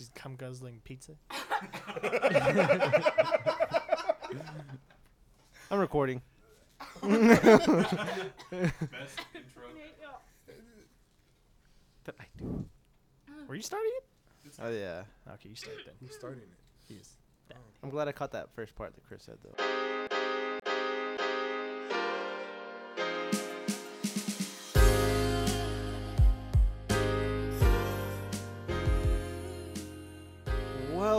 Just cum guzzling pizza. I'm recording. Best intro. That I do. Were you starting it? Oh yeah. Okay, you started then. Who's starting it? Yes. Oh. I'm glad I caught that first part that Chris said though.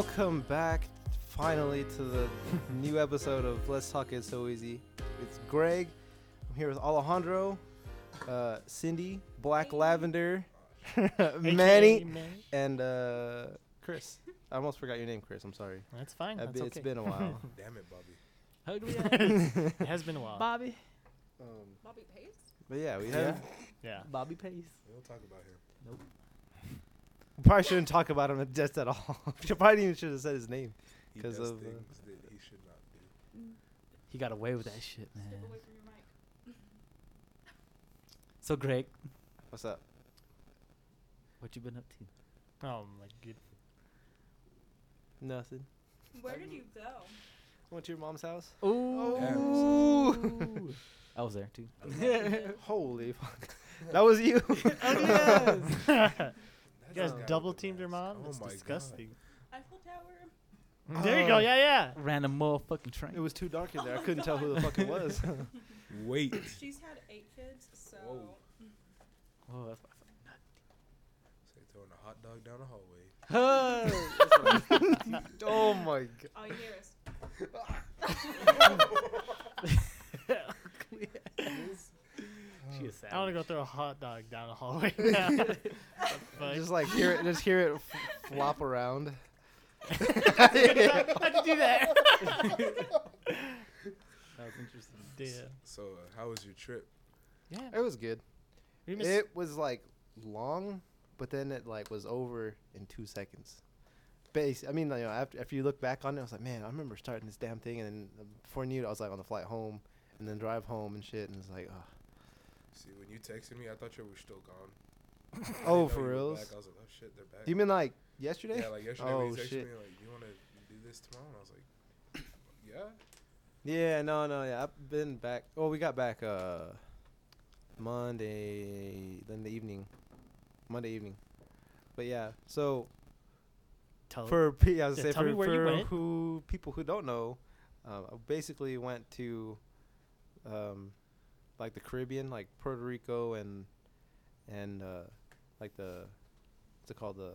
Welcome back finally to the new episode of Let's Talk It So Easy. It's Greg. I'm here with Alejandro, uh, Cindy, Black Lavender, AKA Manny, Manny. and uh, Chris. I almost forgot your name, Chris. I'm sorry. That's fine. That's It's okay. been a while. Damn it, Bobby. Ugly it has been a while. Bobby. um, Bobby Pace? but yeah, we have. Yeah. Bobby Pace. We don't talk about him. We probably shouldn't talk about him at just at all. Should- probably even should have said his name. because does of, uh, things that he should not do. He got away with that shit, man. Away from your mic. So Greg, What's up? what you been up to? Oh my good. Nothing. Where did you go? Went to your mom's house. Ooh. I was there too. Holy fuck! That was you. You guys the double teamed your mom? Oh That's my God. disgusting. Eiffel Tower. There you go. Oh. Yeah, yeah. Random motherfucking train. it was too dark in there. Oh I couldn't tell who the fuck it was. Wait. She's had eight kids, so Whoa. Whoa, that's my fucking nutty. Say throwing a hot dog down the hallway. my oh my god! all you hear is She is I want to go throw a hot dog down the hallway. now. Fuck. Just like hear it, just hear it f- flop around. How'd you do that? That was interesting. Yeah. So, uh, how was your trip? Yeah. It was good. We It was like long, but then it like was over in two seconds. Base. I mean, you know, after after you look back on it, I was like, man, I remember starting this damn thing, and then uh, before I knew it, I was like on the flight home, and then drive home and shit, and it's like, oh, See, when you texted me, I thought you were still gone. I oh, for you were reals? back. I was like, oh shit, they're back. You mean like yesterday? yeah, like yesterday Oh, when you texted shit. me, like, you want to do this tomorrow? And I was like, yeah. Yeah, no, no, yeah. I've been back. Oh, we got back uh Monday, then the evening, Monday evening. But yeah, so Tell for pe- I was Yeah, say tell for, me where you for went. who people who don't know, um, I basically went to um like the Caribbean, like Puerto Rico and and uh like the what's it called the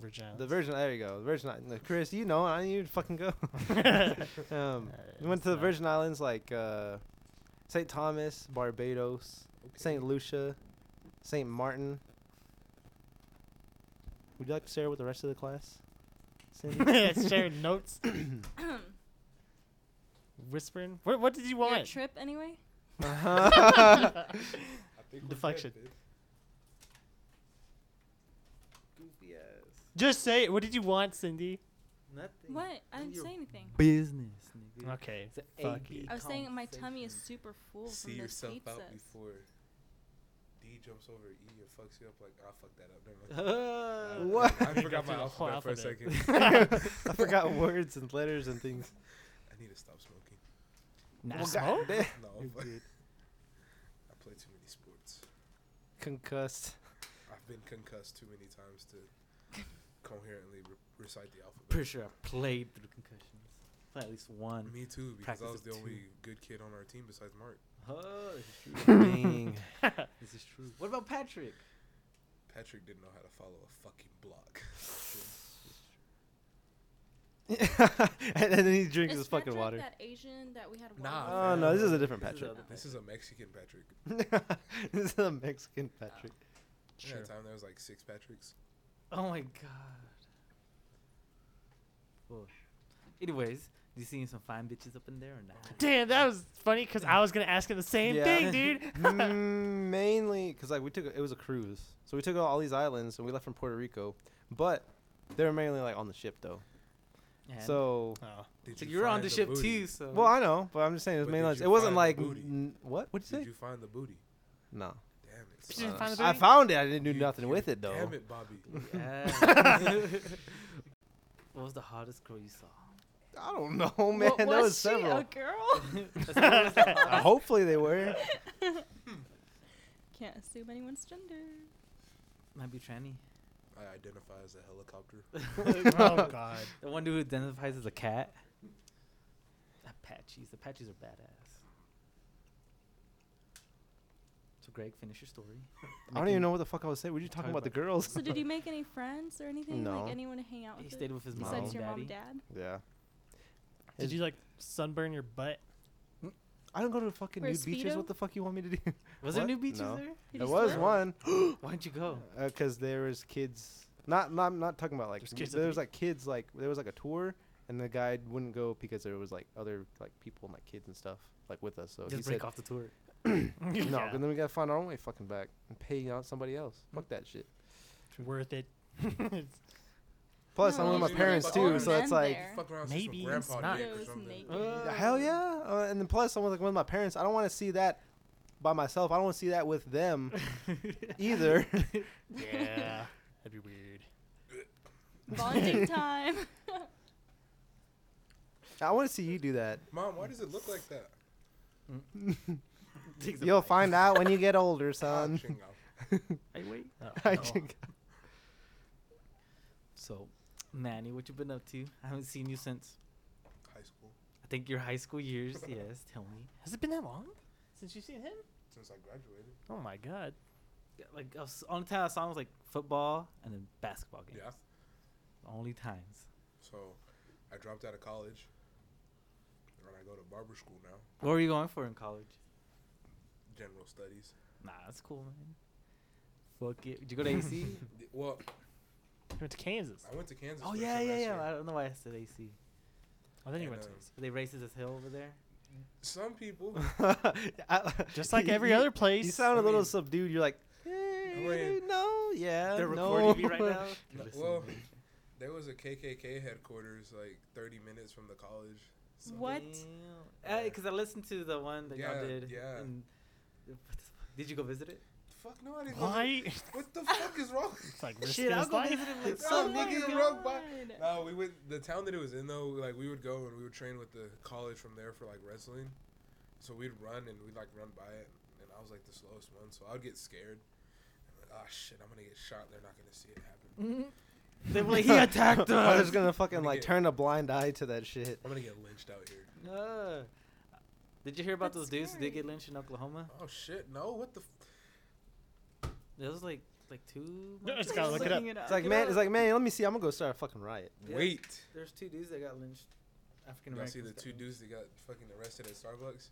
Virgin. the Virgin. There you go, the Virgin. Islands. Chris, you know, I need you to fucking go. um, we went to the Virgin Islands like uh, St. Thomas, Barbados, Okay. St. Lucia, St. Martin. Would you like to share with the rest of the class? Cindy? Sharing notes. Whispering. What, what did you want? your want? trip anyway. Uh-huh. I think we're Deflection. Goofy ass. Just say it. What did you want, Cindy? Nothing. What? I didn't Your say anything. Business, nigga. Okay. It's a Fuck AB you. I was saying my tummy is super full See from those yourself pizzas. out before D jumps over E and fucks you up. Like, I fucked that up. Never mind. Uh, I- What? I, forgot my whole alphabet for a alphabet. second. I forgot words and letters and things. I need to stop smoking. Nah, Well, smoke? goddamn. No, You're but good. I play too many sports. Concussed. I've been concussed too many times to coherently re- recite the alphabet. pretty sure I played through the concussions. Played at least one. Me too, because I was of the two. only good kid on our team besides Mark. Oh, this is true. Dang. this is true. What about Patrick? Patrick didn't know how to follow a fucking block. and then he drinks Is his fucking Patrick water. That Asian that we had. a Nah, Oh ago? no, this is a different This is Patrick. this is a Mexican Patrick. this is a Mexican Patrick. Yeah, Sure. that time there was like six Patricks. Oh my god. Well, anyways, you seeing some fine bitches up in there or not? Damn, that was funny because I was gonna ask him the same Yeah. thing, dude. Mm, mainly because like we took it was a cruise, so we took all these islands and we left from Puerto Rico, but they were mainly like on the ship though. Yeah, So Oh. Did so you you're on find the ship booty? too. So well, I know, but I'm just saying it was mainly it wasn't like n- what? What'd you say? Did you find the booty? No, Damn it. Did you son. find the I found it. I didn't do You- nothing you- with it though. Damn it, Bobby. Yeah. What was the hottest girl you saw? I don't know, man. What, there was was she several. a girl? That's what was the Uh, hopefully they were. Can't assume anyone's gender. Might be tranny. I identify as a helicopter. oh God. The one who identifies as a cat. Apaches. Apaches are badass. So Greg, finish your story. I don't even know what the fuck I was saying. Were you talking Talking about the girls? So did you make any friends or anything? No. Like anyone to hang out with? He stayed with his mom besides and your mom daddy. and dad? yeah. Did you like sunburn your butt? I don't go to fucking For a nude beaches. What the fuck you want me to do? Was there new beaches No. there? Did there you was swim? one Why'd you go? because there was kids. Not, not, I'm not talking about like. There's There kids at was the- like kids like there was like a tour, and the guide wouldn't go because there was like other like people and like kids and stuff like with us. So he Just said, off the tour. no, Yeah. and then we gotta find our own way fucking back and pay out somebody else. Fuck that shit. It's worth it. It's- Plus, No, I'm with my you parents too, around so and it's like. there. Fuck around, see Maybe some it's grandpa not. dick or Goes something. naked. Yeah, Hell yeah! Uh, and then plus, I'm with, like, with my parents. I don't want to see that by myself. I don't want to see that with them either. yeah. That'd be weird. Bonding time. I want to see you do that. Mom, why does it look like that? You'll bite. find out when you get older, Ah, son. chingo. Hey, wait. Oh, I no. think- So, Manny, what you been up to? I haven't seen you since High school. I think your high school years. yes, tell me. Has it been that long since you've seen him? Since I graduated. Oh my God. Yeah, Like I was, only time I saw him was like football and then basketball games. Yeah. Only times. So I dropped out of college. And I go to barber school now. What were you going for in college? General studies. Nah, that's cool, man. Fuck it. Did you go to AC? Well, He went to Kansas. I went to Kansas. oh for yeah, yeah, yeah. I don't know why I said AC. Oh, then he And, went to Kansas. Are they racist as hell over there? Some people. Just like every other place. You sound a little mean- subdued. You're like, mean- no, yeah, They're no. recording me right now. Well, there was a KKK headquarters like 30 minutes from the college. So What? Damn. Because I listened to the one that Yeah, y'all did. yeah. and- what the fuck? Did you go visit it? Fuck no, I didn't. go- Why? What the fuck is wrong? It's like Shit, I'll his go life. visit it with No, some nigga, nigga. you wrong, bye. God. No, we went. The town that it was in though, like we would go and we would train with the college from there for like wrestling. So we'd run and we'd like run by it, and I was like the slowest one, so I would get scared. I'm like, oh shit, I'm gonna get shot. They're not gonna see it happen. They were like, he attacked us. I was just gonna fucking Gonna like get- turn a blind eye to that shit. I'm gonna get lynched out here. Uh, did you hear about That's those dudes that did get lynched in Oklahoma? Oh shit, no, what the? F- There was like like two. No, I just gotta look it up. Looking It's like, man, up. it's like, man, let me see. I'm gonna go start a fucking riot. Yeah. Wait. There's two dudes that got lynched. African Y'all Americans. see the two lynched. dudes that got fucking arrested at Starbucks,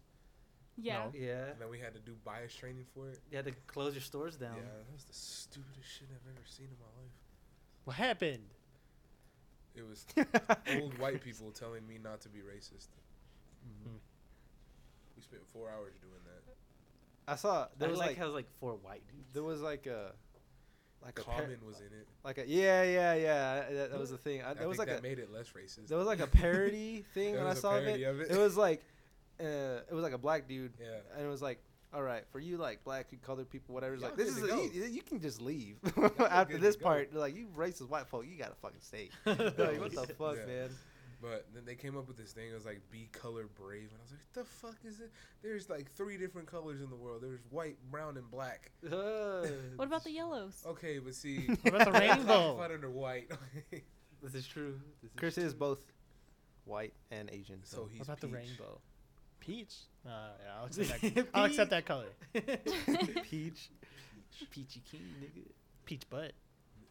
Yeah. No. Yeah. and then we had to do bias training for it. You had to close your stores down. Yeah, that was the stupidest shit I've ever seen in my life. What happened? It was old white people telling me not to be racist. Mhm. We spent four hours doing that. I saw there I was like, like, how was like four white dudes. there was like a like a par- was in it. like a yeah yeah yeah that, that was the thing. I, I there was think like that a made it less racist. there was like a parody thing There when I was a saw it. of it. It was like uh, it was like a black dude yeah. and it was like, all right, for you like black colored people, whatever. It's Y'all like this is a, you, you can just leave after this part. Like you racist white folk, you gotta fucking stay. like what the fuck, Yeah. man? But then they came up with this thing. It was like be color brave, and I was like, What the fuck is it? There's like three different colors in the world. There's white, brown, and black. Uh, What about the yellows? Okay, but see, What about the rainbow? Classified under white. this is true. This is Chris true. is both white and Asian. So, so he's What about the rainbow? Peach? Uh, yeah, I'll accept that. I'll accept that color. peach. Peachy King, nigga. Peach butt.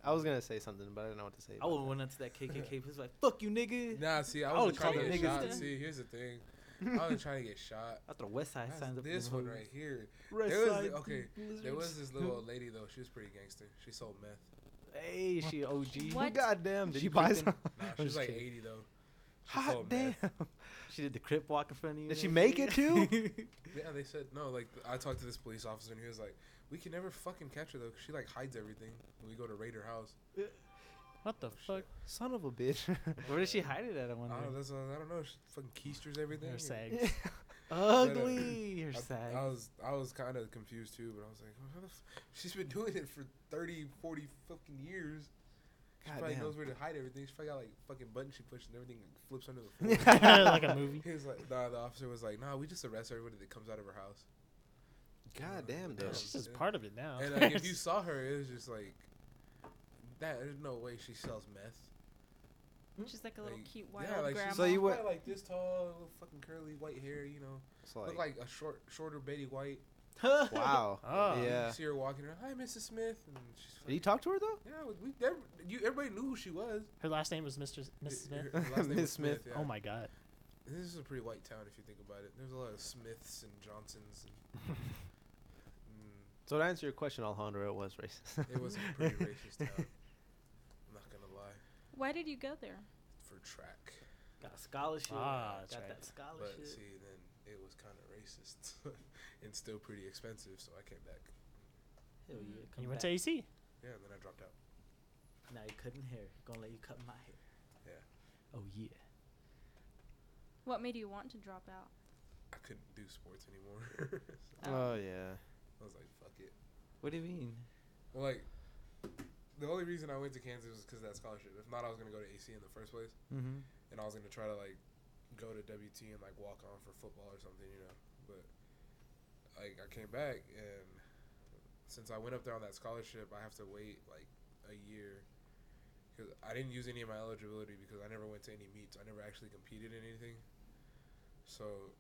I was gonna say something, but I didn't know what to say. I would have went up to that KKK. He was like, "Fuck you, nigga." Nah, see, I I wasn't would call trying to get niggas shot. too. See, here's the thing. I wasn't trying to get shot. I throw West Side That's signs up. this the one right here. West There was Side okay. There was this little old lady though. She was pretty gangster. She sold meth. Hey, she OG. What? Goddamn, did She you buy some? Nah, I'm she was like kidding. 80 though. She Hot sold damn. meth. She did the crip walk in front of you. Did she make it too? Yeah, they said no. Like I talked to this police officer and he was like, "We can never fucking catch her though. 'cause she like hides everything." When we go to raid her house. What the fuck? Son of a bitch. Where did she hide it at? I I don't know. That's, uh, I don't know. She fucking keisters everything. Her or- sags. Ugly. You're I. I was I was kind of confused too, but I was like, "How the f-? she's been doing it for 30, 40 fucking years. She God probably damn. knows where to hide everything. She probably got like fucking buttons she pushes and everything flips under the floor. like a movie. he was like, nah, the officer was like, nah, we just arrest everybody that comes out of her house. God damn, Yeah. though. She's just part of it now. And like, if you saw her, it was just like, that. There's no way she sells meth. Hmm? She's like a little Like, cute wild yeah, like grandma. So you probably, would- like this tall, little fucking curly white hair, you know, It's look like, like a short, shorter Betty White. wow. Oh. Yeah. You see her walking around, hi, Mrs. Smith, and she's. Did you talk to her though? Yeah, we, we you, everybody knew who she was. Her last name was Mr. Mrs. Smith. her last name Miss Smith. yeah. Oh my god. This is a pretty white town if you think about it. There's a lot of Smiths and Johnsons. And, So to answer your question, Alejandro, it was racist. it was a pretty racist town. I'm not gonna lie. Why did you go there? For track, Got a scholarship. Ah, got right. that but scholarship. see, then it was kind of racist and still pretty expensive, so I came back. Hell yeah. You come went to AC. Yeah, and then I dropped out. Now you cutting hair. Gonna let you cut my hair. Yeah. Oh yeah. What made you want to drop out? I couldn't do sports anymore. so oh yeah. I was like, fuck it. What do you mean? Well, like, the only reason I went to Kansas was because of that scholarship. If not, I was gonna go to AC in the first place. Mm-hmm. and I was gonna try to like go to WT and like walk on for football or something, you know. But like I came back and since I went up there on that scholarship, I have to wait like a year because I didn't use any of my eligibility because I never went to any meets. I never actually competed in anything, so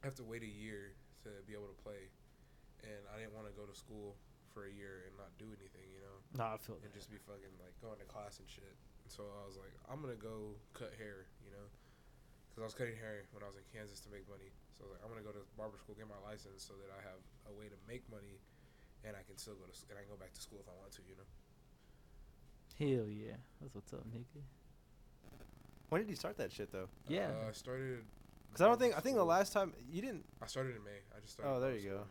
I have to wait a year to be able to play. And I didn't want to go to school for a year and not do anything, you know No, I feel and that. just be fucking like going to class and shit. So I was like, I'm gonna go cut hair, you know, because I was cutting hair when I was in Kansas to make money. So I was like, I'm gonna go to barber school, get my license, so that I have a way to make money, and I can still go to s- and I can go back to school if I want to, you know. Hell yeah. That's what's up, nigga. When did you start that shit though? Yeah. Uh, I started. Because I don't think I think the last time you didn't. I started in May. I just started. Oh, there barber you school go.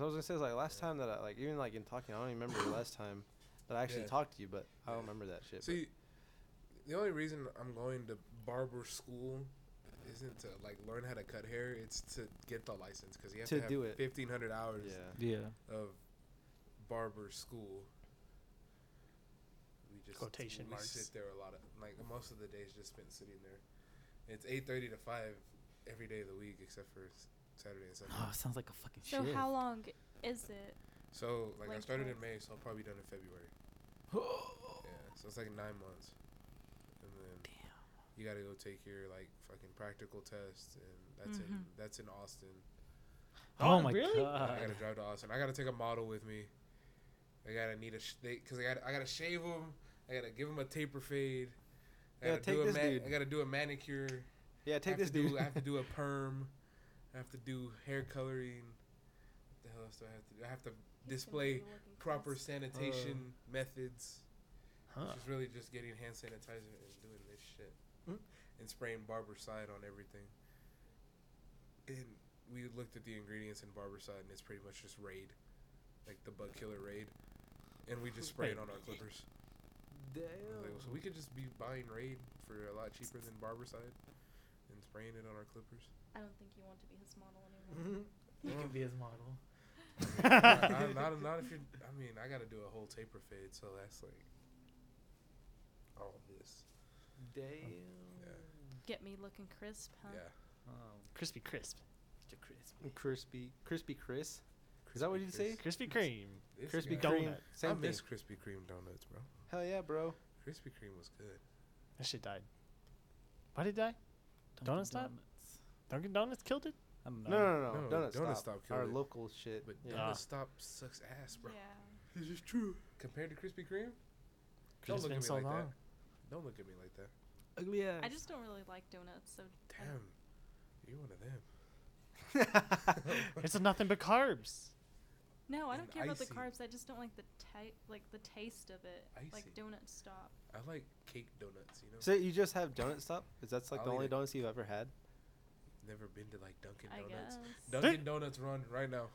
In Cause I was gonna say it's like last time that I like even like in talking, I don't even remember the last time that I actually Yeah. talked to you, but I don't remember that shit. but- See, the only reason I'm going to barber school isn't to like learn how to cut hair. It's to get the license because you have To to, have do it. 1,500 hours. yeah. Yeah. of barber school. We just Quotation we marks. sit there a lot of like most of the days just spent sitting there. It's eight thirty to five every day of the week except for s- Saturday and Sunday. Oh, it sounds like a fucking show. So shit. how long is it? So like I started in May, so I'll probably be done in February. Yeah, so it's like nine months, and then you got to go take your like fucking practical test, and that's in Mhm. that's in Austin. Oh, Oh, my really? god. I gotta drive to Austin. I gotta take a model with me. I gotta need a sh- because I gotta I gotta shave him. I gotta give him a taper fade. I Yeah, gotta take do a this ma- dude. I gotta do a manicure. Yeah, take have this to dude. I have to do a perm. I have to do hair coloring. What the hell else do I have to do? I have to display proper sanitation methods. Huh. It's just really just getting hand sanitizer and doing this shit. Mm. And spraying Barbicide on everything. And we looked at the ingredients in Barbicide and it's pretty much just Raid. Like the bug killer Raid. And we just spray it on our clippers. I was like, so we could just be buying Raid for a lot cheaper than Barbicide and spraying it on our clippers. I don't think you want to be his model anymore. Mm-hmm. You can be his model. not, not, not, not if you're. I mean, I got to do a whole taper fade, so that's like all this. Damn. Yeah. Get me looking crisp, huh? Yeah. Oh, Crispy crisp. Mr. Crispy. crispy, crispy Chris. Is that what you say? Krispy Kreme. This Krispy guy- Kreme. Donut. Same I thing. miss Krispy Kreme donuts, bro. Hell yeah, bro. Krispy Kreme was good. That shit died. Why did it die? Dunkin' Donut stop? Donuts. Dunkin' Donuts killed it? I don't No, know. no, no, no. No, Donut, Donut Stop. Stop killed Our it. local shit. But yeah. Donut. Stop sucks ass, bro. Yeah. This is true. Compared to Krispy Kreme, don't look at me so like long. that. Don't look at me like that. Ugly ass. I just don't really like donuts, so Damn, you're one of them. It's a nothing but carbs. No, I don't care about the icy. carbs. I just don't like the ta- like the taste of it. Icy. Like donut stop. I like cake donuts. You know, So you just have Donut Stop? Is that like the I'll eat only it. donuts you've ever had? never been to like Dunkin' I Donuts. guess. Dunkin' Donuts run right now.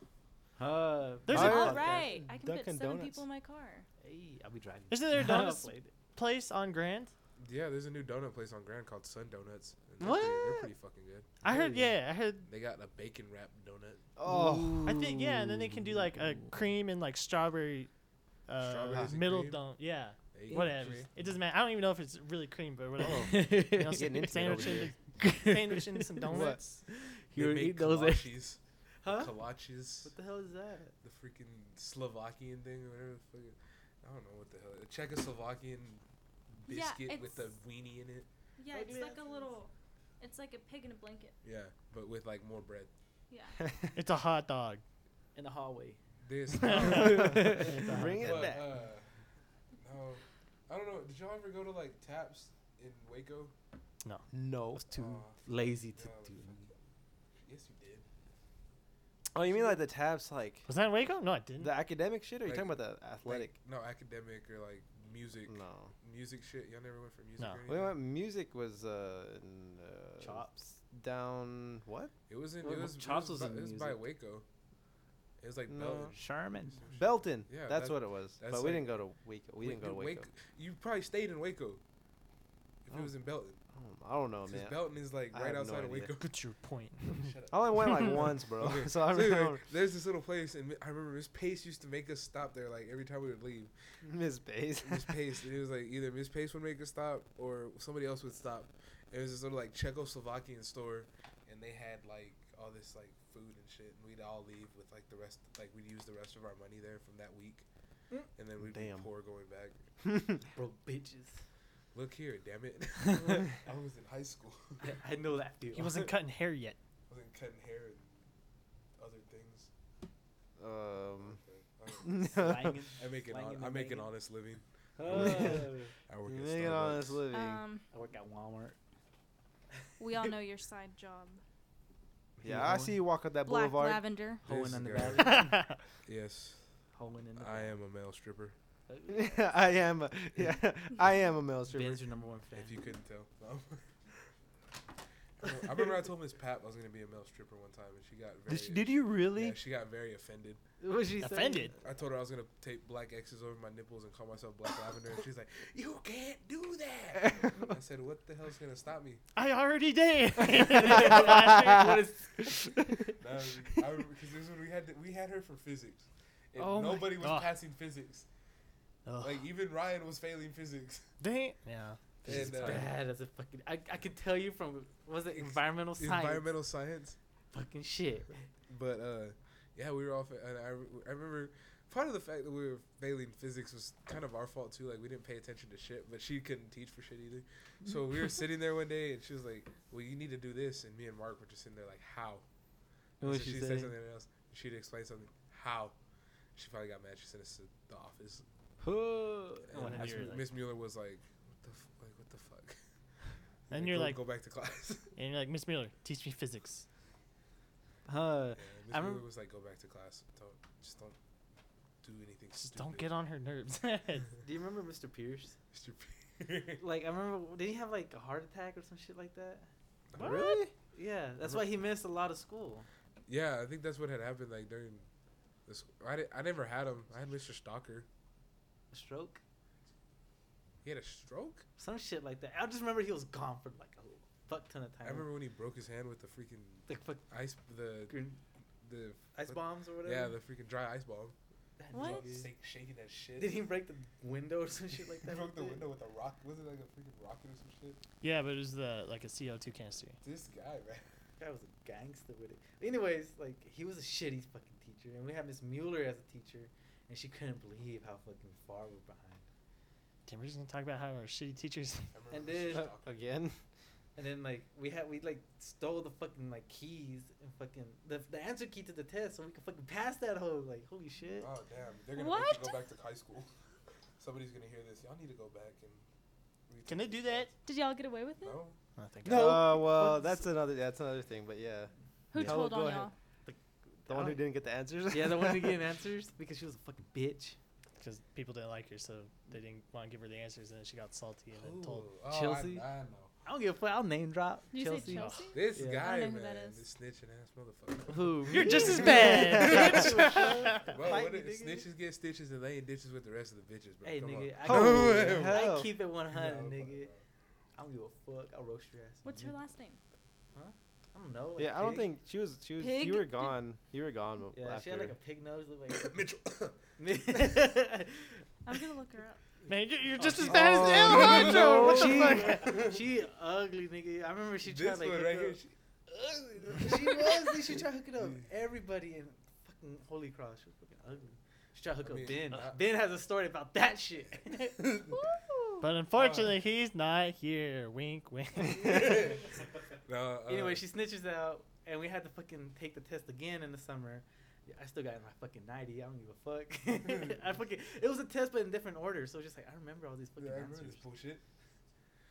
Uh, There's a- All podcast. right, I can Dunkin' fit seven Donuts. people in my car. Hey, I'll be driving. Isn't there a I'll donut place on Grand? Yeah, there's a new donut place on Grand called Sun Donuts. They're, What? Pretty, they're pretty fucking good. I heard, yeah, I heard. They got a bacon wrap donut. Oh, I think, yeah, and then they can do like a cream and like strawberry, uh, and middle donut. yeah. Hey, Whatever. just- It doesn't matter. I don't even know if it's really cream, but whatever. Oh, You know, getting some into it sandwich, over in the- sandwich into some donuts. They You make eat those? kolaches. Huh? Kolaches. What the hell is that? The freaking Slovakian thing or whatever the fuck. I don't know what the hell. A Czechoslovakian Yeah, with the it's- weenie in it. Yeah, it's like a little. It's like a pig in a blanket. Yeah, but with like more bread. Yeah. It's a hot dog. In the hallway. This. Bring it but, back. Uh, no, I don't know. Did y'all ever go to like TAPPS in Waco? No. No. was too Aw, lazy to no, do. Yes, you did. Oh, you mean like the tabs, like Was that Waco? No, I didn't. the academic shit, or you talking about the athletic? Like, no, academic or like music. no. Music shit. Y'all never went for music No. or Wait, anything? what? Music was uh, in, uh Chops. down what? It was in. Well, It was. Chops it was, was by, in it was by music. Waco. It was like No. Belton. Sherman. Belton. Yeah, that's that- what it was. that's But we like- didn't go to Waco. We didn't go to Wait, Waco. You probably stayed in Waco. If Oh. it was in Belton, I don't- know, because man. Belton is like I right have no outside of idea. Waco. Get your point. Shut up. I only went like once, bro. Okay, so I So anyway, remember there's this little place, and I remember Miss Pace used to make us stop there like every time we would leave. Miss Bass. Miss Pace, and it was like either Miss Pace would make us stop or somebody else would stop. It was this little like Czechoslovakian store, and they had like all this like food and shit, and we'd all leave with like the rest, like we'd use the rest of our money there from that week, Mm. and then we'd Damn. be poor going back. Bro, bitches. Look here, damn it! I was in high school. Yeah, I know that dude. He wasn't cutting hair yet. I wasn't cutting hair and other things. um. Okay, I, don't. Slanging. I make an Slanging hon- and I make an honest living. Uh, I work You at make an honest living. Um, I work at Walmart. we all know your side job. yeah, I see you walk up that Black boulevard. lavender. This Hoeing in the guy. valley. Yes, Hoeing in the I am a male stripper. I am. A, yeah, I am a male stripper. Ben's your number one fan. If you couldn't tell. No. I remember I told Miss Pap I was gonna be a male stripper one time, and she got very. Did, she- did you really? Yeah, she got very offended. What she say? Offended. I told her I was gonna tape black X's over my nipples and call myself Black Lavender, and she's like, "You can't do that." I said, "What the hell's gonna stop me?" I already did. What is- No, I remember because this is when we had we had her for physics, and Oh nobody was God. passing physics. Ugh. Like even Ryan was failing physics. Dang. Yeah. This is And, uh, bad as a fucking. I, I could tell you from was it environmental science? Environmental science. fucking shit. But uh, yeah, we were all. Fa- and I, I remember part of the fact that we were failing physics was kind of our fault too. Like we didn't pay attention to shit, but she couldn't teach for shit either. So we were sitting there one day, and she was like, "Well, you need to do this," and me and Mark were just sitting there like, "How?" What And was so she she'd saying? something else. She'd explain something. How? She finally got mad. She sent us to the office. What And have you, Miss- like- Mueller was like, "What the f- like what the fuck?" And you're go, like- "Go back to class." And you're like, Miss Mueller, teach me physics. Huh? yeah, Miss Mueller was like, "Go back to class. Don't just don't do anything Just stupid." don't get on her nerves. Do you remember Mr. Pierce? Mr. Pierce. Like I remember, did he have like a heart attack or some shit like that? What? Really? Yeah, that's why he missed a lot of school. Yeah, I think that's what had happened. Like during this, I, di- I never had him. I had Mr. Stalker. A stroke, He had a stroke. some shit like that. I just remember he was gone for like a fuck ton of time. I remember when he broke his hand with the freaking like fuck ice, the green the ice what- bombs or whatever. Yeah, the freaking dry ice bomb. That What? Shake, shaking that shit. Did he break the window or some shit like that? He broke the with window with a rock. Was it like a freaking rocket or some shit? yeah, but it was the like a CO2 canister. This guy, man. Guy was a gangster with it. Anyways, like he was a shitty fucking teacher, and we had Miss Mueller as a teacher, and she couldn't believe how fucking far we're behind. Damn, we're just gonna talk about how our shitty teachers. I And then- Again? And then like we had we like stole the fucking like keys and fucking the the answer key to the test so we could fucking pass that whole like holy shit. Oh damn! They're gonna make you What? go back to high school. Somebody's gonna hear this. Y'all need to go back and. Can they do that? Did y'all get away with it? No. I think No. Oh well, What's- that's another. That's another thing. But yeah, Who Yeah. told on y'all? The one who Oh. didn't get the answers. yeah, the one who getting answers because she was a fucking bitch. because people didn't like her, so they didn't want to give her the answers, and then she got salty and then told. Ooh, oh, Chelsea? I, I know. I don't give a fuck. I'll name drop you Chelsea. say Chelsea? This Yeah. I guy, don't know who man, that is. this snitching ass motherfucker. Who? You're just as bad. Bro, Fight what me, it, nigga. snitches get stitches and they ain't ditches with the rest of the bitches, bro. Hey Come nigga, on. I, Oh, keep, I keep it 100, No, nigga. bro. I don't give a fuck. I'll roast your ass. What's her nigga. last name? I don't know. Like Yeah, I don't think she was. She was. Pig? You were gone. You were gone. Yeah, after. she had like a pig nose. Looked like Mitchell. I'm gonna look her up. Man, you're, you're Oh, just as she- bad as Oh, Alejandro. What the no. fuck? she ugly nigga. I remember she tried This like one hook right here. up- She, she was. Dude, she tried to hook it up. Everybody in fucking Holy Cross. She was fucking ugly. She tried to hook I up mean, Ben. I- ben has a story about that shit. But unfortunately, he's not here. Wink, wink. no, uh, anyway, she snitches out, and we had to fucking take the test again in the summer. I still got my fucking ninety. I don't give a fuck. I fucking. It was a test, but in different orders. So it's just like I remember all these fucking Yeah, I remember answers. this bullshit.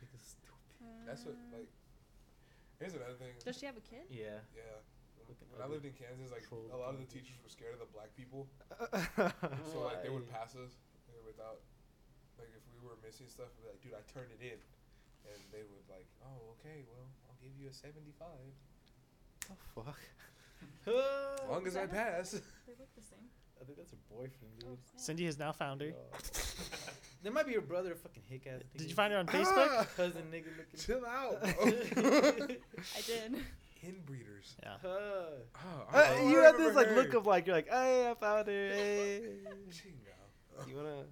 Nigga stupid. That's what like. Here's another thing. Does she have a kid? Yeah. Yeah. Fucking When I lived in Kansas, like a lot of the teachers were scared of the black people, Uh, so like they would Why? pass us uh, without, like if we were missing stuff, they'd be like, dude, I turned it in, and they would like, oh, okay, well, I'll give you a seventy-five the fuck? as long as I pass. They look the same. I think that's her boyfriend, dude. Oh. Cindy has now found her. There might be your brother, fucking hick ass. Did you find her on Facebook? Ah, cousin nigga looking? chill out, bro. I did. Inbreeders. Yeah. Huh. Oh, Uh, I- you I have this like her. look of like you're like, hey, I found her. Hey. Chinga. you wanna?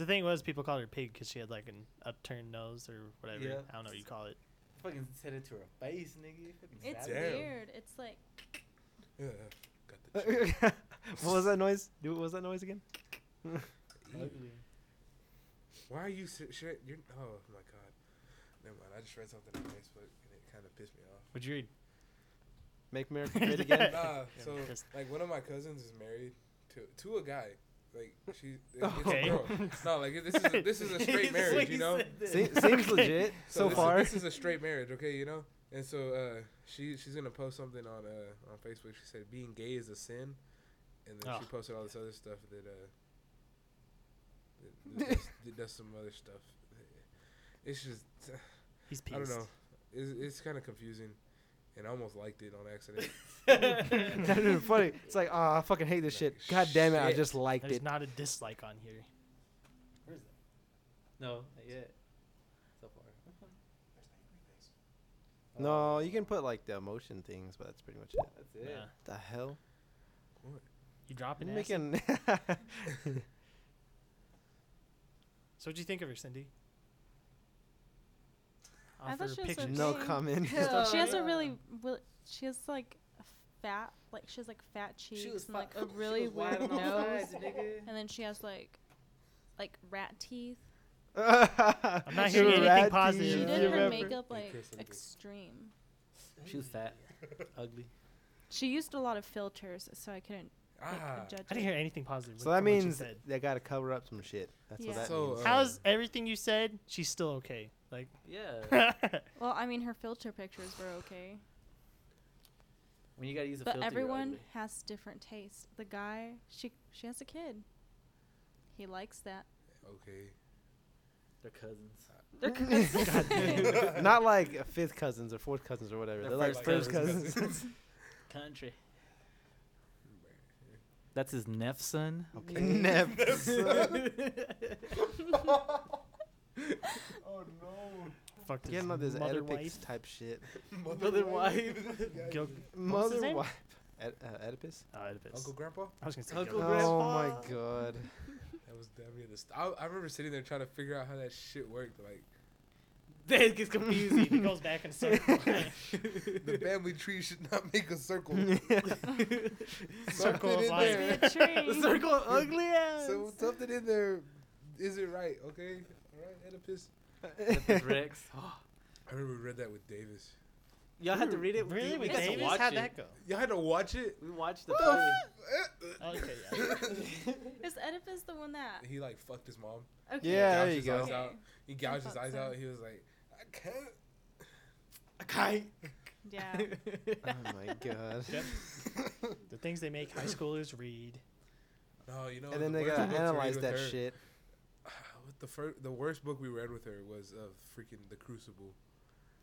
The thing was, people called her pig because she had like an upturned nose or whatever. Yeah. I don't know what you call it. Fucking said it to her face, nigga. It's. Damn. weird. It's like Yeah, got the what was that noise? Do what was that noise again? Why are you si- shit? You're oh my god. Never mind. I just read something on Facebook and it kind of pissed me off. What'd you read? Make America great again. Nah, so like one of my cousins is married to to a guy. Like she, it's Okay. a girl. No, like this is a, this is a straight marriage, he you know. Se- seems Okay. legit so, this far. is, this is a straight marriage, okay, you know. And so uh, she she's gonna post something on uh on Facebook. She said being gay is a sin, and then she Oh. posted all this other stuff that uh that, that, does, does some other stuff. It's just He's I don't know. It's, it's kind of confusing, and I almost liked it on accident. That'd been funny. It's like, oh, I fucking hate this shit. God damn it, I shit. just liked it. There's it. not a dislike on here. Where's that? No, not yet. So far. No, oh. you can put like the emotion things, but that's pretty much it. That's it. Yeah. The hell? You dropping You're making. So what'd you think of her, Cindy? I thought Offer she was pictures. no Okay. comment. she has a really, really she has like a fat, like she has like fat cheeks She was and like fi- a she really was wide weird on all nose, sides, nigga. and then she has like, like rat teeth. I'm not hearing anything positive. She Yeah. did You her remember? makeup like Chris, I'm good. extreme. She was fat, ugly. She used a lot of filters, so I couldn't like, Ah, judge. I didn't it. hear anything positive. So that means they got to cover up some shit. That's what Yeah. that So, means. uh, How's everything you said? She's still okay. Like, Yeah. Well, I mean, her filter pictures were okay, when you gotta use a but filter, you're everyone ugly. has different tastes. The guy, she she has a kid. He likes that. okay. They're cousins. They're God cousins. damn. Not like fifth cousins or fourth cousins or whatever. They're They're, like first first cousins. cousins. Country. That's his nep's son. okay. Nev. Oh no. fucked his Getting on this mother Oedipus wife. type shit. Mother wife. Gil- Mother name? wife. Ed- uh, Oedipus? oh, Oedipus. Uncle Grandpa. I was gonna say Uncle Gil- Grandpa. Oh my god. That was damn near the. St- I, I remember sitting there trying to figure out how that shit worked. Like That gets confusing. He goes back in circle. the family tree should not make a circle. Circle of in life. there. Be a tree. the circle of ugly ass. So something in there isn't right. Okay. All right. Oedipus. Oedipus Rex. I remember we read that with Davis. Y'all had to read it. Really? We With got to Davis? watch How'd it. that go? Y'all had to watch it. We watched the. What play. Okay, yeah. Is Oedipus the one that? He like fucked his mom. Okay. Yeah, there gouged you his go. Eyes out. He gouged his eyes so. out. He was like, I can't. Okay. Yeah. Oh my god. Yep. the things they make high schoolers read. Oh, you know. And then the they gotta book to read analyze that her- shit. What the first, the worst book we read with her was uh, freaking The Crucible,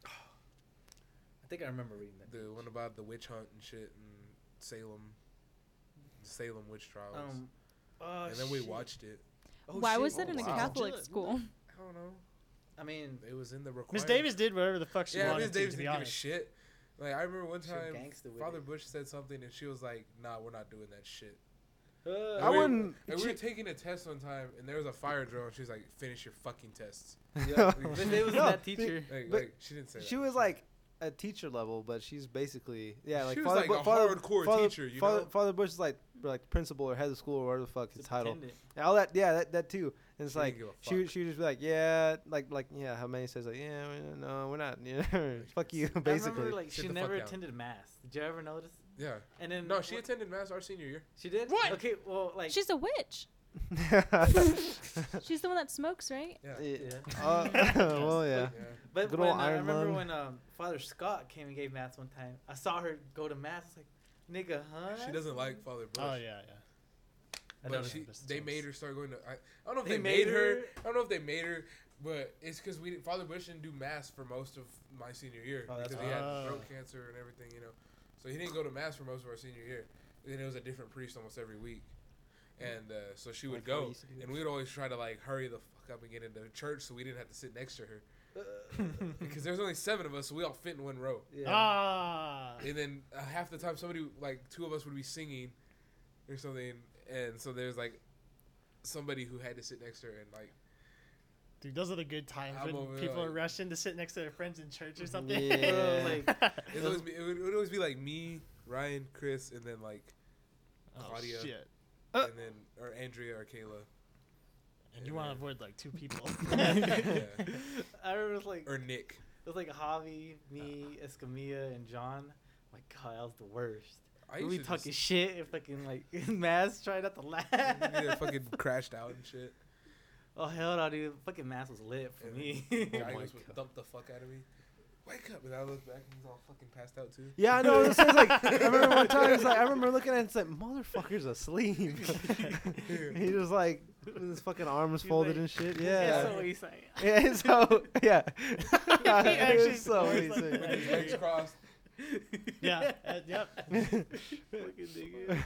I think I remember reading that. the one about the witch hunt and shit and Salem, Salem witch trials. Um. Oh, and then we watched it. Oh, Why shit. was it Oh, in a. Catholic Legit. school? I don't know. I mean, It was in the required. Miss Davis did whatever the fuck she Yeah, wanted Miss to, Davis to be didn't give a shit. Like I remember one time, Father it. Bush said something and she was like, "Nah, we're not doing that shit." Uh, I we- wouldn't. And we were taking a test one time, and there was a fire drill, and she was like, "Finish your fucking tests." yeah. But they was No, that teacher. Like, But like she didn't say that. Was like a teacher level, but she's basically yeah, like She was Father, like Bu- a hardcore Father, teacher, you Father, know? Father Bush is like like principal or head of school or whatever the fuck his title. And all that, yeah, that, that too. And it's She like she would- she would just be like, yeah, like like yeah, how many says like yeah, we- no, we're not, yeah, fuck you, I basically. remember like Sit she never down. attended mass. Did you ever notice? Yeah. And then No, she what- attended mass our senior year. She did. What? Okay, well, like She's a witch. She's the one that smokes, right? Yeah. yeah. Yeah. Uh, well, yeah. Yeah. But Good when, old uh, I remember Lung. when um, Father Scott came and gave mass one time. I saw her go to mass. I like, nigga, huh? She doesn't like Father Bush. Oh yeah, yeah. I But she, they made her start going to. I, I don't know if They they, made made her. her- I don't know if they made her, but it's because we didn't- Father Bush didn't do mass for most of my senior year Oh, that's because he had right. throat cancer and everything, you know. So he didn't go to mass for most of our senior year. And then it was a different priest almost every week, and uh, so she would Like go, used to do and we would always try to like hurry the fuck up and get into church so we didn't have to sit next to her because there's only seven of us, so we all fit in one row. Yeah. Ah. And then uh, half the time, somebody like two of us would be singing or something, and so there's like somebody who had to sit next to her, and like Dude, those are the good times I'm when over people are rushing to sit next to their friends in church or something. Yeah. like, it would, always be, it, would, it would always be like me, Ryan, Chris, and then like oh, Claudia. shit. and uh. then or Andrea or Kayla And you want to avoid like two people. yeah. I remember it was like or Nick. it was like Javi, me, uh. Escamilla, and John. My God, that was the worst. I we to talking just shit and fucking like in mass, trying not to laugh. yeah, fucking crashed out and shit. oh hell no, dude! Fucking mass was lit for And me. Oh guy my goes, would God. dump the fuck out of me. Wake up! And I look back and he's all fucking passed out too. Yeah, I know. It was like I remember one time. It's like I remember looking at it. And it's like motherfucker's asleep. he was like with his fucking arms He's folded like- and shit. Yeah, Yeah. so what you say? Yeah. So yeah. actually it was so was easy. like With his legs crossed. Yeah. uh, yep. Fucking nigga.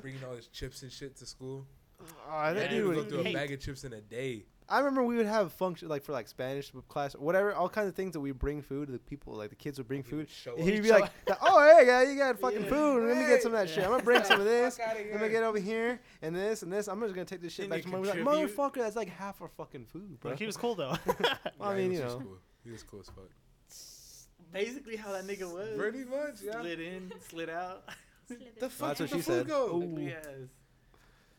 bringing all his chips and shit to school. Oh, Yeah, that That dude dude would would go through a bag of chips in a day. I remember we would have function like for like Spanish class, whatever, all kinds of things that we bring food the people. Like the kids would bring He food. would show He'd up. be like, "Oh hey guy, you got fucking Yeah. food. Let me get some of that Hey. shit. I'm gonna bring some of this. Fuck outta I'm gonna get over here and this and this. I'm just gonna take this shit Didn't back to my like, motherfucker. That's like half our fucking food, bro. Like he was cool though. Well, I Yeah, he mean, was you know. cool. He was cool as fuck. Basically, how that nigga was. Pretty much, yeah. Slid in, slid out. The fuck That's did what the she food said. go? Ooh. Ugly.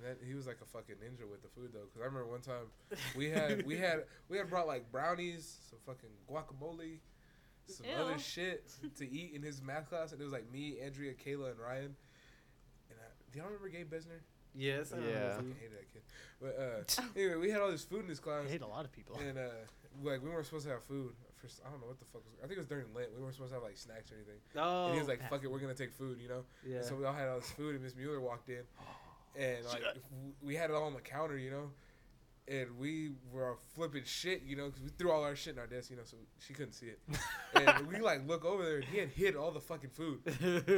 That, he was like a fucking ninja with the food though, because I remember one time we had we had we had brought like brownies, some fucking guacamole, some Ew. other shit to eat in his math class, and it was like me, Andrea, Kayla, and Ryan. And I, do y'all remember Gabe Besner? Yes. I Yeah. remember I too. fucking hated that kid. But uh, anyway, we had all this food in this class, I hate a lot of people. and uh, like we weren't supposed to have food. First, I don't know what the fuck was. I think it was during Lent. We weren't supposed to have like snacks or anything. Oh. and he was like, "Fuck it, we're gonna take food," you know. Yeah. And so we all had all this food, and Miss Mueller walked in, and like we had it all on the counter, you know, and we were flipping shit, you know, because we threw all our shit in our desk, you know, so she couldn't see it. and we like look over there, and he had hid all the fucking food. We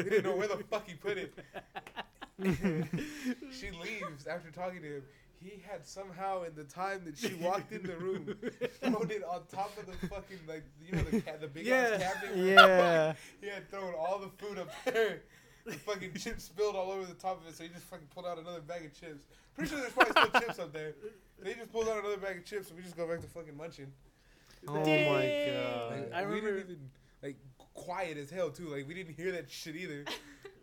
didn't know where the fuck he put it. she leaves after talking to him. He had somehow, in the time that she walked in the room, thrown it on top of the fucking like you know the ca- the big Yeah. ass cabinet. where- Yeah. he had thrown all the food up there. The fucking chips spilled all over the top of it, so he just fucking pulled out another bag of chips. Pretty sure there's probably still chips up there. They just pulled out another bag of chips, and we just go back to fucking munching. Oh my god. Like, I we remember- didn't even like quiet as hell too. Like we didn't hear that shit either.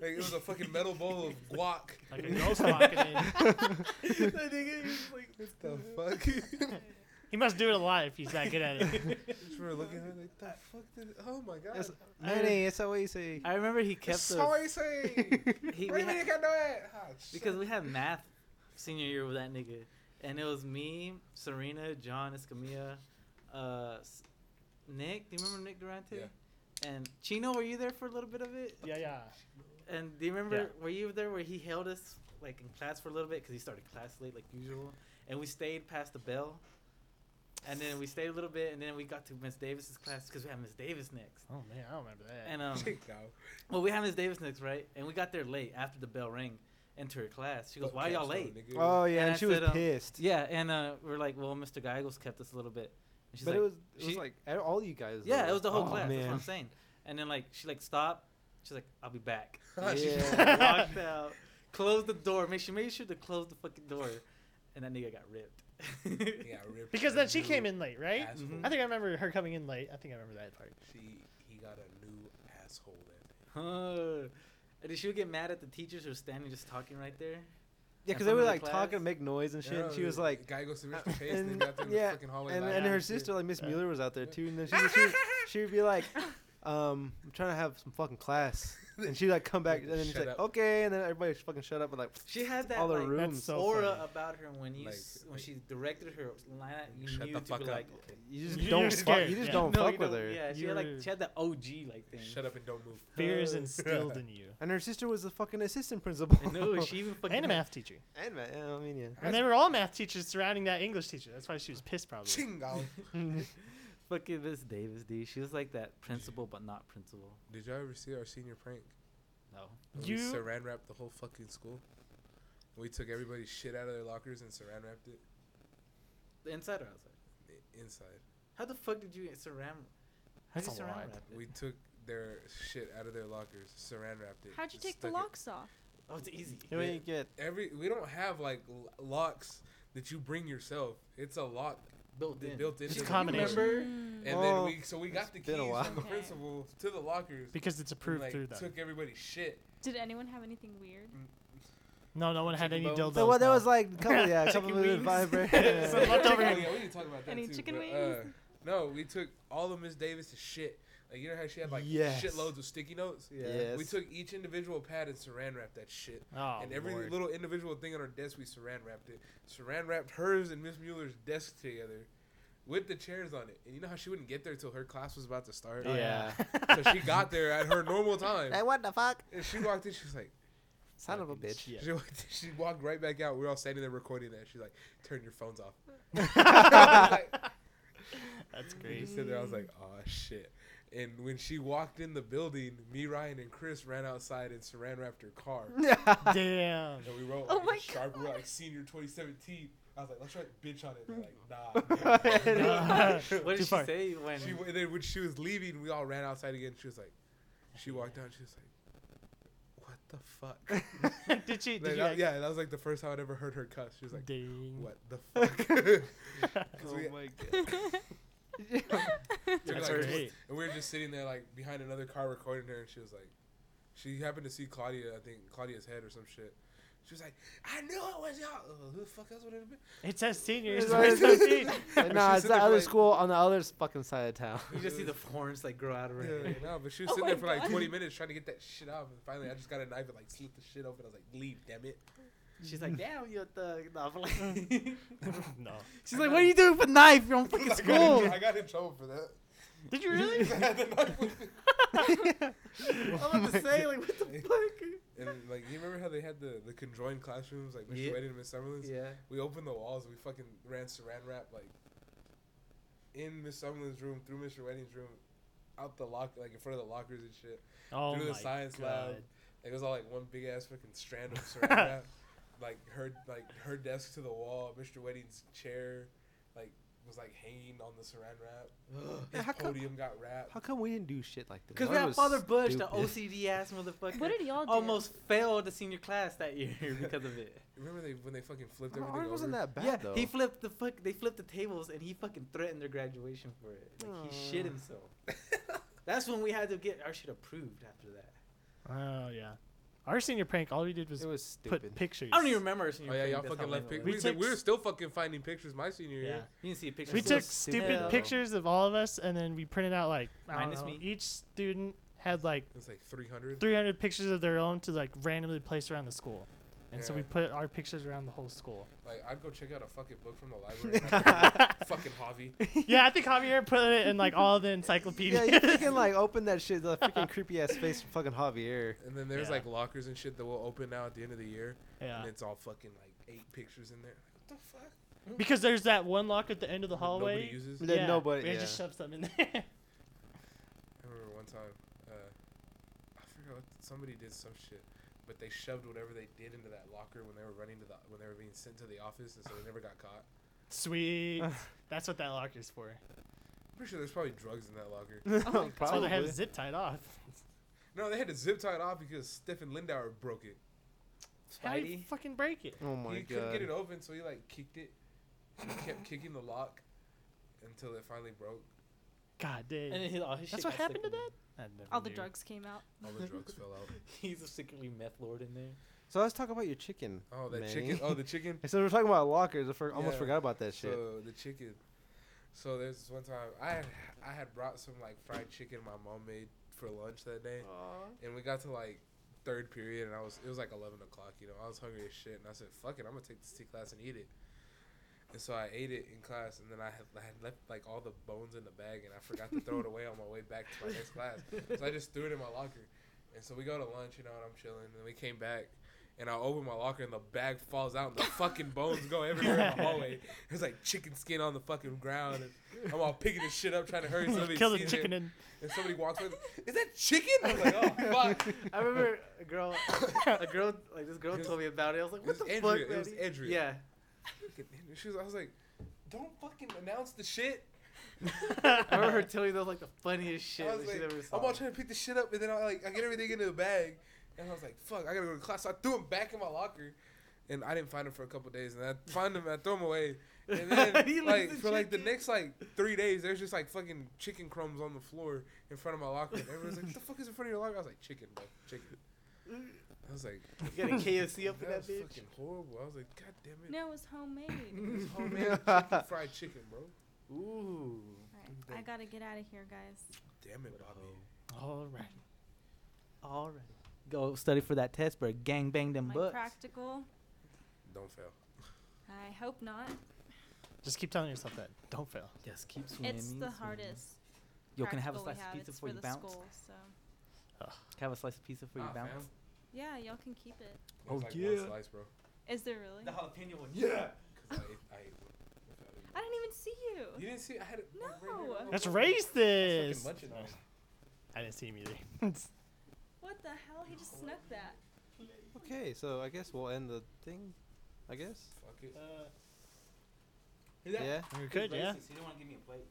Like it was a fucking metal bowl of guac. Like a ghost walking in. that nigga, he was like, What the fuck? He must do it a lot if he's that good at it. just were looking at it like the fuck did oh my god. It's, Manny, it's so easy. I remember he kept so the easy. he, we you mean had- you can do it? Ah, because we had math senior year with that nigga, and it was me, Serena, John Escamilla, uh, Nick. Do you remember Nick Durante? And Chino, were you there for a little bit of it? Yeah, yeah. And do you remember? Yeah. Were you there where he held us like in class for a little bit because he started class late like usual, and we stayed past the bell. And then we stayed a little bit, and then we got to Miss Davis's class because we have Miss Davis next. Oh man, I don't remember that. And um, No. well, we have Miss Davis next, right? And we got there late after the bell rang into her class. She goes, Fuck "Why y'all late?" Oh yeah, And and, I she was um, pissed. Yeah, and uh, we're like, "Well, Mr. Geigels kept us a little bit." And she's but like, it was it was she- like e- all you guys. "Yeah, though. it was the whole Oh, class." That's what I'm saying. And then like she like stopped. She's like, "I'll be back." She Yeah. walked out. close the door. Make sure, make sure to close the fucking door. And that nigga got ripped. Yeah, ripped Because then she new came in late, right? asshole. Mhm. I think I remember her coming in late. I think I remember that part. She he got a new asshole that day. Huh. And then she would get mad at the teachers who were standing just talking right there. Yeah, because they were like class? talking, and make noise and shit. and she was like, guy goes to uh, Mr. Chase and, and- then got there yeah, the fucking hallway. and, and her sister, like Miss Yeah. Mueller, was out there too. And then she, she, would- she would be like, um, I'm trying to have some fucking class. And she'd like come back, and then she's like, up. okay, and then everybody fucking shut up and like, She had that all the like, rooms. so aura funny. about her when you Like- s- when she directed her line out, you Shut knew the to fuck be up. like, okay. you just You're don't fuck. You just yeah. don't No, fuck with her. Yeah, she had like she had that OG like thing. Shut up and don't move. Fear is instilled in you. And her sister was the fucking assistant principal. I know she even fucking And a math teacher. and ma- yeah, I mean, yeah. And they were all math teachers surrounding that English teacher. That's why she was pissed, probably. Chingo. Fucking Miss Davis, dude. She was like that principal, but not principal. Did y'all ever see our senior prank? No. When You- we saran wrapped the whole fucking school. We took everybody's shit out of their lockers and saran wrapped it The inside or outside? inside. How the fuck did you saran? How did you saran wrap it? We took their shit out of their lockers, saran wrapped it. How'd you take the stuck it- locks off? oh, it's easy. You know, you get Every we don't have like locks that you bring yourself. It's a lock Built that in. built into Just the combination. door. Mm. And Well, then we so we got the it's a keys while. from the Okay. principal to the lockers. Because it's and, approved like, through them. Took everybody's shit. Did anyone have anything weird? No, no one had any Chicken dildos. So what? There was like a couple, yeah, a couple of wings. vibrator. Some leftover- Oh, yeah, we can talk about that Any too, chicken but, wings? Uh, no, we took all of Miss Davis's shit. Like you know how she had like Yes. shitloads of sticky notes. Yeah. Yes. We took each individual pad and saran wrapped that shit. Oh, and every Lord. little individual thing on our desk, we saran wrapped it. Saran wrapped hers and Miss Mueller's desk together, with the chairs on it. And you know how she wouldn't get there till her class was about to start. Oh, yeah. so she got there at her normal time. Hey, what the fuck? And she walked in. She was like, Son of a fucking bitch. shit. She walked, she walked right back out. We are all standing there recording that. She's like, "Turn your phones off." That's We great. just stood there. I was like, "Oh shit!" And when she walked in the building, me, Ryan, and Chris ran outside and saran wrapped her car. Damn. And we wrote Oh like, my sharp, we were like senior 2017. I was like, let's write bitch on it. They're like, nah. Nah. What Too did she far. say when? she, and then when she was leaving, we all ran outside again. She was like, she walked down. She was like, what the fuck? did she? Did Like, you that- like, yeah, that was like the first time I'd ever heard her cuss. She was like, Ding. what the fuck? Oh we- my god. Took, That's like, great. And we were just sitting there like behind another car recording her, and she was like, she happened to see Claudia, I think Claudia's head or some shit. She was like, I knew it was y'all. Uh, who the fuck else would it have been? It says seniors. It's Where's like- those seniors? And nah, it's sitting the other like- school on the other fucking side of town. you just see the horns like grow out of her. Yeah, head. no, but she was Oh sitting there my for like 20 minutes trying to get that shit off, and finally I just got a knife and like slit the shit open. I was like, leave, damn it. She's like, damn, you're a thug. No, but like, no. she's like, what are you doing with a knife? You're on fucking I got, school. in, I got in trouble for that. Did you really? I had the knife. I was about to say, like, what the fuck? And like, you remember how they had the, the conjoined classrooms, like Mr. Yeah. Wedding and Miss Summerlin's? Yeah. We opened the walls and we fucking ran saran wrap like in Miss Summerlin's room, through Mr. Wedding's room, out the lock, like in front of the lockers and shit. Oh Through the science God. lab. Like, it was all like one big ass fucking strand of saran wrap. Like her, like her desk to the wall. Mr. Wedding's chair, like was like hanging on the saran wrap. Yeah, His how come- podium got wrapped. How come we didn't do shit like this? Because Ours we had Father Bush, the. OCD ass motherfucker. What did y'all do? Almost failed the senior class that year because of it. Remember they when they fucking flipped everything? Ours everything wasn't that bad yeah, though. he flipped the fuck. They flipped the tables and he fucking threatened their graduation for it. Like he shit himself. That's when we had to get our shit approved after that. Oh yeah. Our senior prank, all we did was it was put stupid. pictures. I don't even remember our senior. Oh yeah, prank, y'all that's fucking how left lame it pictures. We We, took we were still fucking finding pictures my senior Yeah. year. was. You didn't see a picture. We of so took us. stupid Hell. pictures of all of us, and then we printed out like I don't Minus know, me? each student had like It was like 300. 300 pictures of their own to like randomly place around the school, and so we put our pictures around the whole school. Like I'd go check out a fucking book from the library. fucking Javi. yeah, I think Javier put it in like all the encyclopedias. yeah, encyclopedias. you freaking like open that shit, the freaking creepy ass face from fucking Javier. And then there's Yeah. like lockers and shit that will open now at the end of the year, yeah, and it's all fucking like eight pictures in there. What the fuck? because there's that one lock at the end of the That nobody hallway. uses. That yeah, nobody- We had yeah. just shoved something in there. I remember one time, uh, I forgot what somebody did some shit, but they shoved whatever they did into that locker when they were running to the when they were being sent to the office, and so they never got caught. Sweet. That's what that locker's for. I'm pretty sure there's probably drugs in that locker. Oh my That's why they had Probably. it zip tied off. No, they had to zip tie it off because Stephen Lindauer broke it. How did Spidey. you fucking break it? Oh my he couldn't god. get it open, so he like kicked it. He kept kicking the lock until it finally broke. God damn. And then his, all oh, his That's shit what happened to that? I never All the knew. drugs came out. All the drugs fell out. He's a secretly meth lord in there. So let's talk about your chicken. Oh, that Manny. chicken. Oh, the chicken. So we're talking about lockers. I for, almost forgot about that shit. So the chicken. So there's this one time I had, I had brought some like fried chicken my mom made for lunch that day, and we got to like third period and I was it was like eleven o'clock. You know I was hungry as shit, and I said fuck it, I'm gonna take this to class and eat it. And so I ate it in class, and then I had, I had left like all the bones in the bag, and I forgot to throw it away on my way back to my next class. So I just threw it in my locker. And so we go to lunch, you know, and I'm chilling, and we came back. And I open my locker and the bag falls out and the fucking bones go everywhere in the hallway. There's like chicken skin on the fucking ground. And I'm all picking this shit up, trying to hurry. Somebody Kill the chicken it, and and somebody walks with, is that chicken? I was like, oh fuck. I remember a girl, a girl, like this girl was- told me about it. I was like, It what was the Andrea. fuck? It was Andrea. Yeah. Fucking Andrea. She was, I was like, don't fucking announce the shit. I remember her telling me that was like the funniest shit I that was she's like, ever saw. I'm all trying to pick the shit up, and then I like I get everything into the bag, and I was like, fuck, I gotta go to class. So I threw them back in my locker, and I didn't find them for a couple days, and I find them, I throw them away, and then He like the for like the next like three days, there's just like fucking chicken crumbs on the floor in front of my locker, and everyone's like, what the fuck is in front of your locker? I was like, chicken, bro, chicken. I was like, You got a KFC up in that that was bitch. fucking horrible. I was like, god damn it. No, it was homemade. It was homemade chicken, fried chicken, bro. Ooh. Alright, I gotta get out of here, guys. Damn it, Bobby. all right. All right. Go study for that test, bro. Gang bang them books. My butts. practical. Don't fail. I hope not. Just keep telling yourself that. Don't fail. Yes, keep swimming. It's the swimming. hardest. Yo, can I have a slice of pizza before for you bounce? School, so. Can have a slice of pizza before you Ah, bounce? Fam. Yeah, y'all can keep it. There's Oh, like yeah. One slice, bro. Is there really? The jalapeno one. Yeah. Cause I ate, I ate one. I didn't even see you. You didn't see? I had it. like, right No. here. Let's Oh, race fucking this. munching on it. I didn't see him either. What the hell? He just snuck that. Okay, so I guess we'll end the thing. I guess. Fuck it. Uh, yeah. we could, yeah. He didn't want to give me a plate.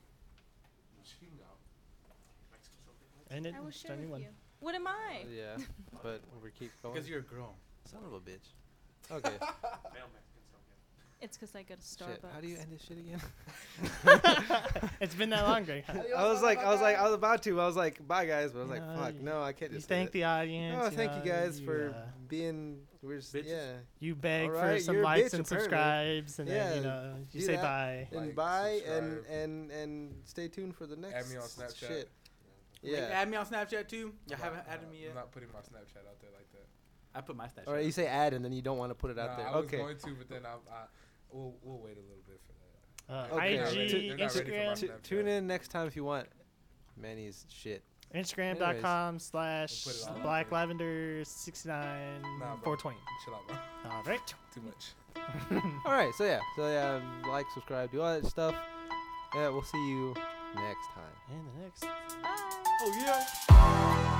Chingo. And it. I will share with one. you. What am I? Yeah. But we keep going. Because you're a girl. son of a bitch. Okay. It's because I go to Starbucks. shit. How do you end this shit again? it's been that long, Greg. I was like, I was like, I was about to. I was like, bye guys, but I was like, No, fuck, you- no, I can't You just. say thank that. the audience. Oh, thank you guys you, for uh, being. We're just, Bitches. yeah. you beg for Alright, some you're a likes bitch, and apparently. subscribes, and then Yeah, you know you do say that. bye. And Like, bye and subscribe. and and stay tuned for the next. Add me on Snapchat. Shit. Yeah. Yeah. add me on Snapchat too. You I'm haven't not- added me yet. I'm yet. not putting my Snapchat out there like that. I put my Snapchat. All right, you say add and then you don't want to put it out Nah, there. I was okay. going to, but then I, I we'll we'll wait a little bit for that. Uh, Okay. They're not IG, ready- they're not ready for my Instagram, Tu- Snapchat. tune in next time if you want. Manny's shit. Instagram.com slash We'll put it all Black out there. Lavender sixty nine Nah, four bro. twenty. Chill out, bro. All right. Too much. All right, so yeah, so yeah, like, subscribe, do all that stuff. Yeah, we'll see you next time. And the next. Bye. Oh yeah.